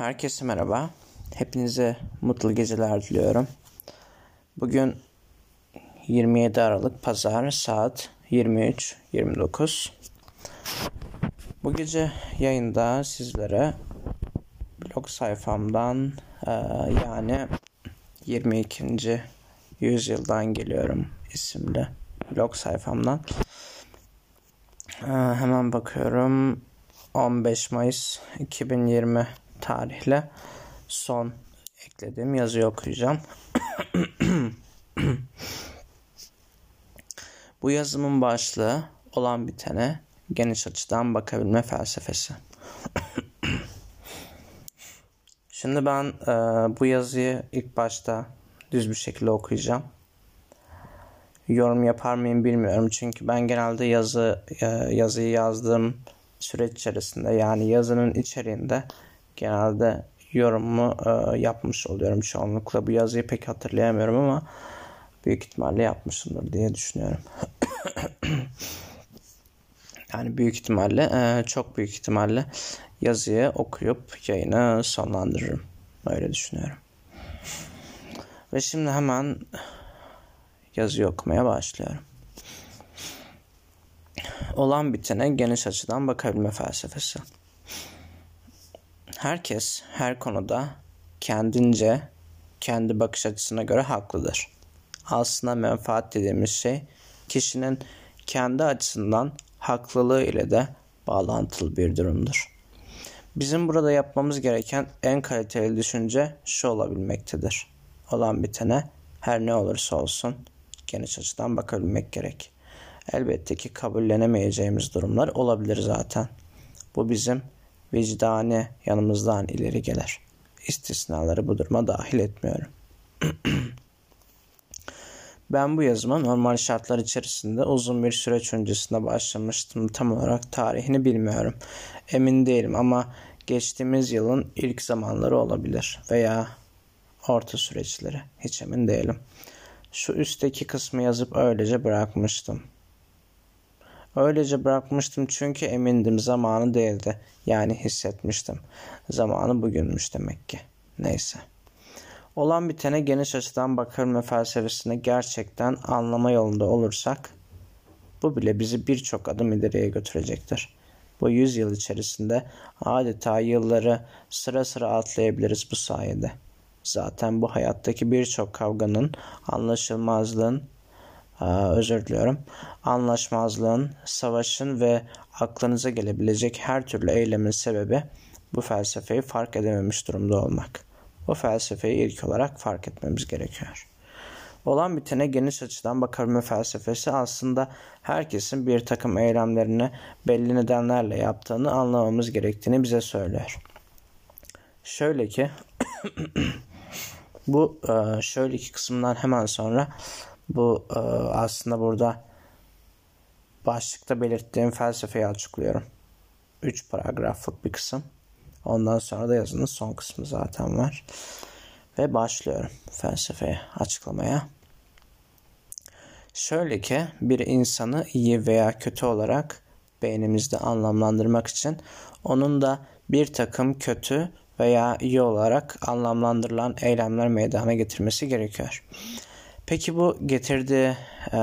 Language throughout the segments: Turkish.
Herkese merhaba. Hepinize mutlu geceler diliyorum. Bugün 27 Aralık Pazar saat 23.29. Bu gece yayında sizlere blog sayfamdan e, yani 22. yüzyıldan geliyorum isimli blog sayfamdan. E, hemen bakıyorum 15 Mayıs 2020 tarihle son eklediğim yazıyı okuyacağım. Bu yazımın başlığı olan bitene geniş açıdan bakabilme felsefesi. Şimdi ben e, bu yazıyı ilk başta düz bir şekilde okuyacağım. Yorum yapar mıyım bilmiyorum çünkü ben genelde yazı e, yazıyı yazdığım süreç içerisinde yani yazının içeriğinde genelde yorumumu e, yapmış oluyorum çoğunlukla. Bu yazıyı pek hatırlayamıyorum ama büyük ihtimalle yapmışımdır diye düşünüyorum. yani büyük ihtimalle, e, çok büyük ihtimalle yazıyı okuyup yayını sonlandırırım. Öyle düşünüyorum. Ve şimdi hemen yazıyı okumaya başlıyorum. Olan bitene geniş açıdan bakabilme felsefesi. Herkes her konuda kendince kendi bakış açısına göre haklıdır. Aslında menfaat dediğimiz şey kişinin kendi açısından haklılığı ile de bağlantılı bir durumdur. Bizim burada yapmamız gereken en kaliteli düşünce şu olabilmektedir. Olan bitene her ne olursa olsun geniş açıdan bakabilmek gerek. Elbette ki kabullenemeyeceğimiz durumlar olabilir zaten. Bu bizim vicdani yanımızdan ileri gelir. İstisnaları bu duruma dahil etmiyorum. ben bu yazıma normal şartlar içerisinde uzun bir süreç öncesinde başlamıştım. Tam olarak tarihini bilmiyorum. Emin değilim ama geçtiğimiz yılın ilk zamanları olabilir veya orta süreçleri. Hiç emin değilim. Şu üstteki kısmı yazıp öylece bırakmıştım. Öylece bırakmıştım çünkü emindim zamanı değildi. Yani hissetmiştim. Zamanı bugünmüş demek ki. Neyse. Olan bitene geniş açıdan bakalım felsefesini gerçekten anlama yolunda olursak bu bile bizi birçok adım ileriye götürecektir. Bu yüzyıl içerisinde adeta yılları sıra sıra atlayabiliriz bu sayede. Zaten bu hayattaki birçok kavganın, anlaşılmazlığın, özür diliyorum. Anlaşmazlığın, savaşın ve aklınıza gelebilecek her türlü eylemin sebebi bu felsefeyi fark edememiş durumda olmak. Bu felsefeyi ilk olarak fark etmemiz gerekiyor. Olan bitene geniş açıdan bakabilme felsefesi aslında herkesin bir takım eylemlerini belli nedenlerle yaptığını anlamamız gerektiğini bize söylüyor. Şöyle ki bu şöyle iki kısımdan hemen sonra bu e, aslında burada başlıkta belirttiğim felsefeyi açıklıyorum. 3 paragraflık bir kısım. Ondan sonra da yazının son kısmı zaten var. Ve başlıyorum felsefeye açıklamaya. Şöyle ki bir insanı iyi veya kötü olarak beynimizde anlamlandırmak için onun da bir takım kötü veya iyi olarak anlamlandırılan eylemler meydana getirmesi gerekiyor. Peki bu getirdiği e,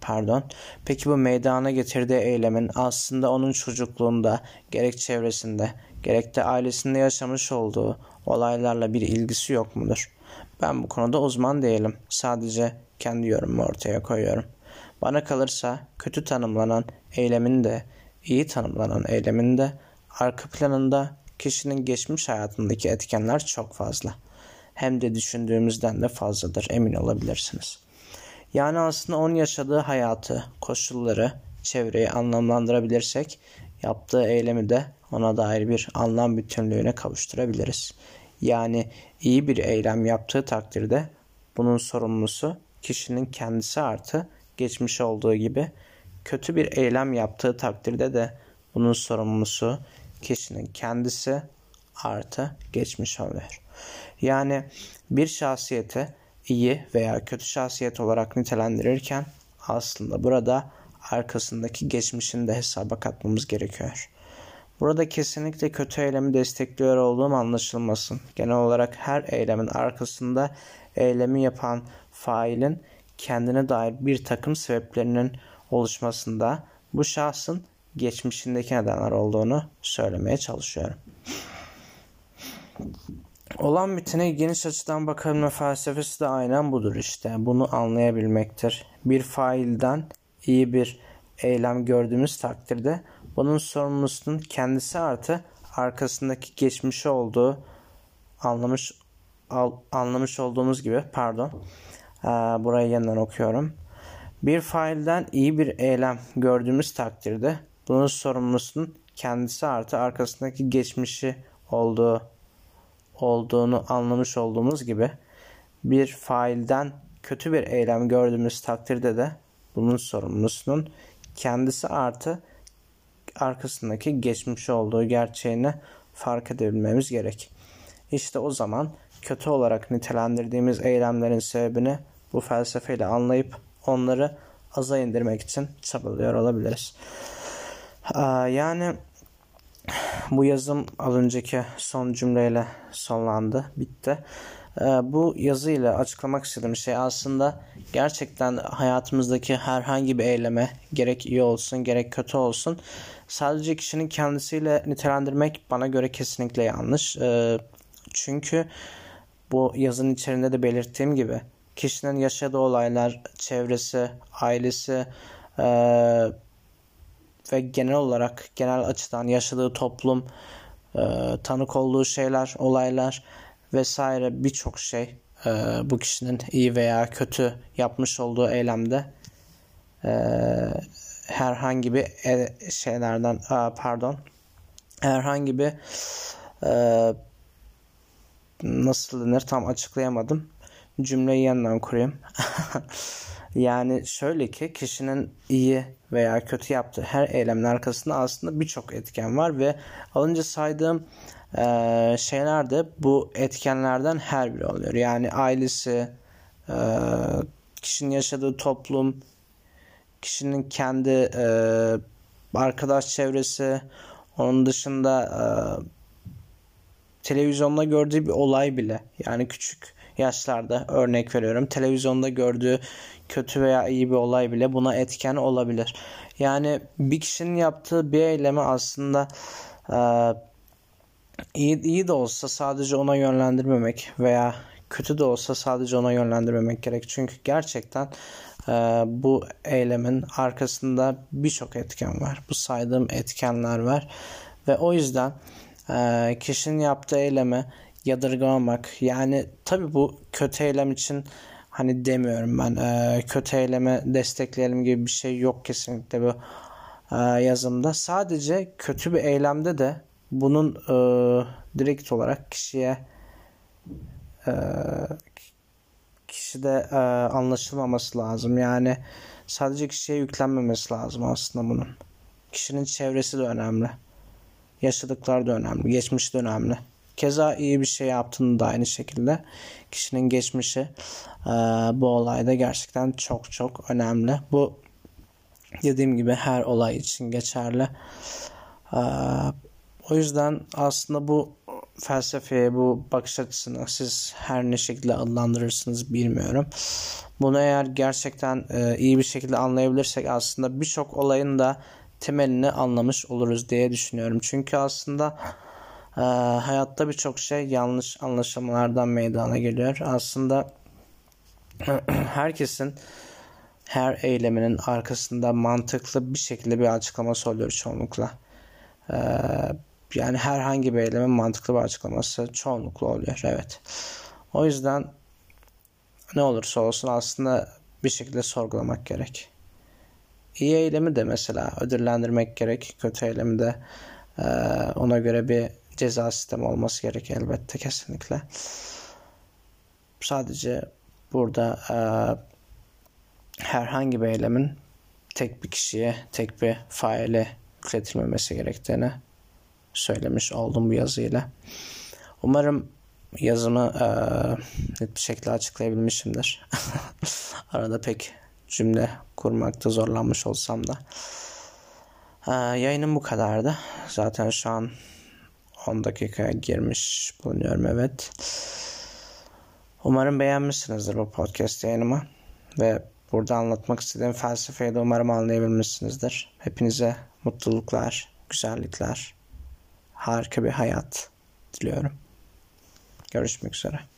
pardon peki bu meydana getirdiği eylemin aslında onun çocukluğunda gerek çevresinde gerek de ailesinde yaşamış olduğu olaylarla bir ilgisi yok mudur? Ben bu konuda uzman değilim. Sadece kendi yorumumu ortaya koyuyorum. Bana kalırsa kötü tanımlanan eylemin de iyi tanımlanan eylemin de arka planında kişinin geçmiş hayatındaki etkenler çok fazla hem de düşündüğümüzden de fazladır emin olabilirsiniz. Yani aslında onun yaşadığı hayatı, koşulları, çevreyi anlamlandırabilirsek yaptığı eylemi de ona dair bir anlam bütünlüğüne kavuşturabiliriz. Yani iyi bir eylem yaptığı takdirde bunun sorumlusu kişinin kendisi artı geçmiş olduğu gibi kötü bir eylem yaptığı takdirde de bunun sorumlusu kişinin kendisi artı geçmiş oluyor. Yani bir şahsiyete iyi veya kötü şahsiyet olarak nitelendirirken aslında burada arkasındaki geçmişini de hesaba katmamız gerekiyor. Burada kesinlikle kötü eylemi destekliyor olduğum anlaşılmasın. Genel olarak her eylemin arkasında eylemi yapan failin kendine dair bir takım sebeplerinin oluşmasında bu şahsın geçmişindeki nedenler olduğunu söylemeye çalışıyorum. Olan bitene geniş açıdan bakabilme felsefesi de aynen budur işte. Bunu anlayabilmektir. Bir failden iyi bir eylem gördüğümüz takdirde bunun sorumlusunun kendisi artı arkasındaki geçmişi olduğu anlamış al, anlamış olduğumuz gibi pardon ee, burayı yeniden okuyorum. Bir failden iyi bir eylem gördüğümüz takdirde bunun sorumlusunun kendisi artı arkasındaki geçmişi olduğu olduğunu anlamış olduğumuz gibi bir failden kötü bir eylem gördüğümüz takdirde de bunun sorumlusunun kendisi artı arkasındaki geçmiş olduğu gerçeğini fark edebilmemiz gerek. İşte o zaman kötü olarak nitelendirdiğimiz eylemlerin sebebini bu felsefeyle anlayıp onları aza indirmek için çabalıyor olabiliriz. Yani bu yazım az önceki son cümleyle sonlandı, bitti. Bu yazıyla açıklamak istediğim şey aslında gerçekten hayatımızdaki herhangi bir eyleme gerek iyi olsun gerek kötü olsun sadece kişinin kendisiyle nitelendirmek bana göre kesinlikle yanlış. Çünkü bu yazının içerisinde de belirttiğim gibi kişinin yaşadığı olaylar, çevresi, ailesi, ve genel olarak genel açıdan yaşadığı toplum, e, tanık olduğu şeyler, olaylar vesaire birçok şey e, bu kişinin iyi veya kötü yapmış olduğu eylemde e, herhangi bir e, şeylerden a, pardon herhangi bir e, nasıl denir tam açıklayamadım. Cümleyi yeniden kurayım Yani şöyle ki kişinin iyi veya kötü yaptığı her eylemin arkasında aslında birçok etken var ve alınca saydığım e, şeyler de bu etkenlerden her biri oluyor. Yani ailesi, e, kişinin yaşadığı toplum, kişinin kendi e, arkadaş çevresi, onun dışında e, televizyonda gördüğü bir olay bile yani küçük yaşlarda örnek veriyorum televizyonda gördüğü kötü veya iyi bir olay bile buna etken olabilir. Yani bir kişinin yaptığı bir eylemi aslında e, iyi, iyi de olsa sadece ona yönlendirmemek veya kötü de olsa sadece ona yönlendirmemek gerek. Çünkü gerçekten e, bu eylemin arkasında birçok etken var. Bu saydığım etkenler var. Ve o yüzden e, kişinin yaptığı eylemi yadırgamamak yani tabi bu kötü eylem için hani demiyorum ben e, kötü eyleme destekleyelim gibi bir şey yok kesinlikle bu e, yazımda. Sadece kötü bir eylemde de bunun e, direkt olarak kişiye e, kişide e, anlaşılmaması lazım. Yani sadece kişiye yüklenmemesi lazım aslında bunun. Kişinin çevresi de önemli. Yaşadıkları da önemli. Geçmiş de önemli. Keza iyi bir şey yaptığını da aynı şekilde kişinin geçmişi e, bu olayda gerçekten çok çok önemli. Bu dediğim gibi her olay için geçerli. E, o yüzden aslında bu felsefeye, bu bakış açısını siz her ne şekilde adlandırırsınız bilmiyorum. Bunu eğer gerçekten e, iyi bir şekilde anlayabilirsek aslında birçok olayın da temelini anlamış oluruz diye düşünüyorum. Çünkü aslında ee, hayatta birçok şey yanlış anlaşılmalardan meydana geliyor. Aslında herkesin her eyleminin arkasında mantıklı bir şekilde bir açıklaması oluyor çoğunlukla. Ee, yani herhangi bir eylemin mantıklı bir açıklaması çoğunlukla oluyor. Evet. O yüzden ne olursa olsun aslında bir şekilde sorgulamak gerek. İyi eylemi de mesela ödüllendirmek gerek. Kötü eylemi de e, ona göre bir ceza sistemi olması gerekiyor elbette kesinlikle. Sadece burada e, herhangi bir eylemin tek bir kişiye, tek bir faile yükletilmemesi gerektiğini söylemiş oldum bu yazıyla. Umarım yazımı e, net bir şekilde açıklayabilmişimdir. Arada pek cümle kurmakta zorlanmış olsam da. Ee, yayınım bu kadardı. Zaten şu an 10 dakikaya girmiş bulunuyorum evet. Umarım beğenmişsinizdir bu podcast yayınımı. Ve burada anlatmak istediğim felsefeyi de umarım anlayabilmişsinizdir. Hepinize mutluluklar, güzellikler, harika bir hayat diliyorum. Görüşmek üzere.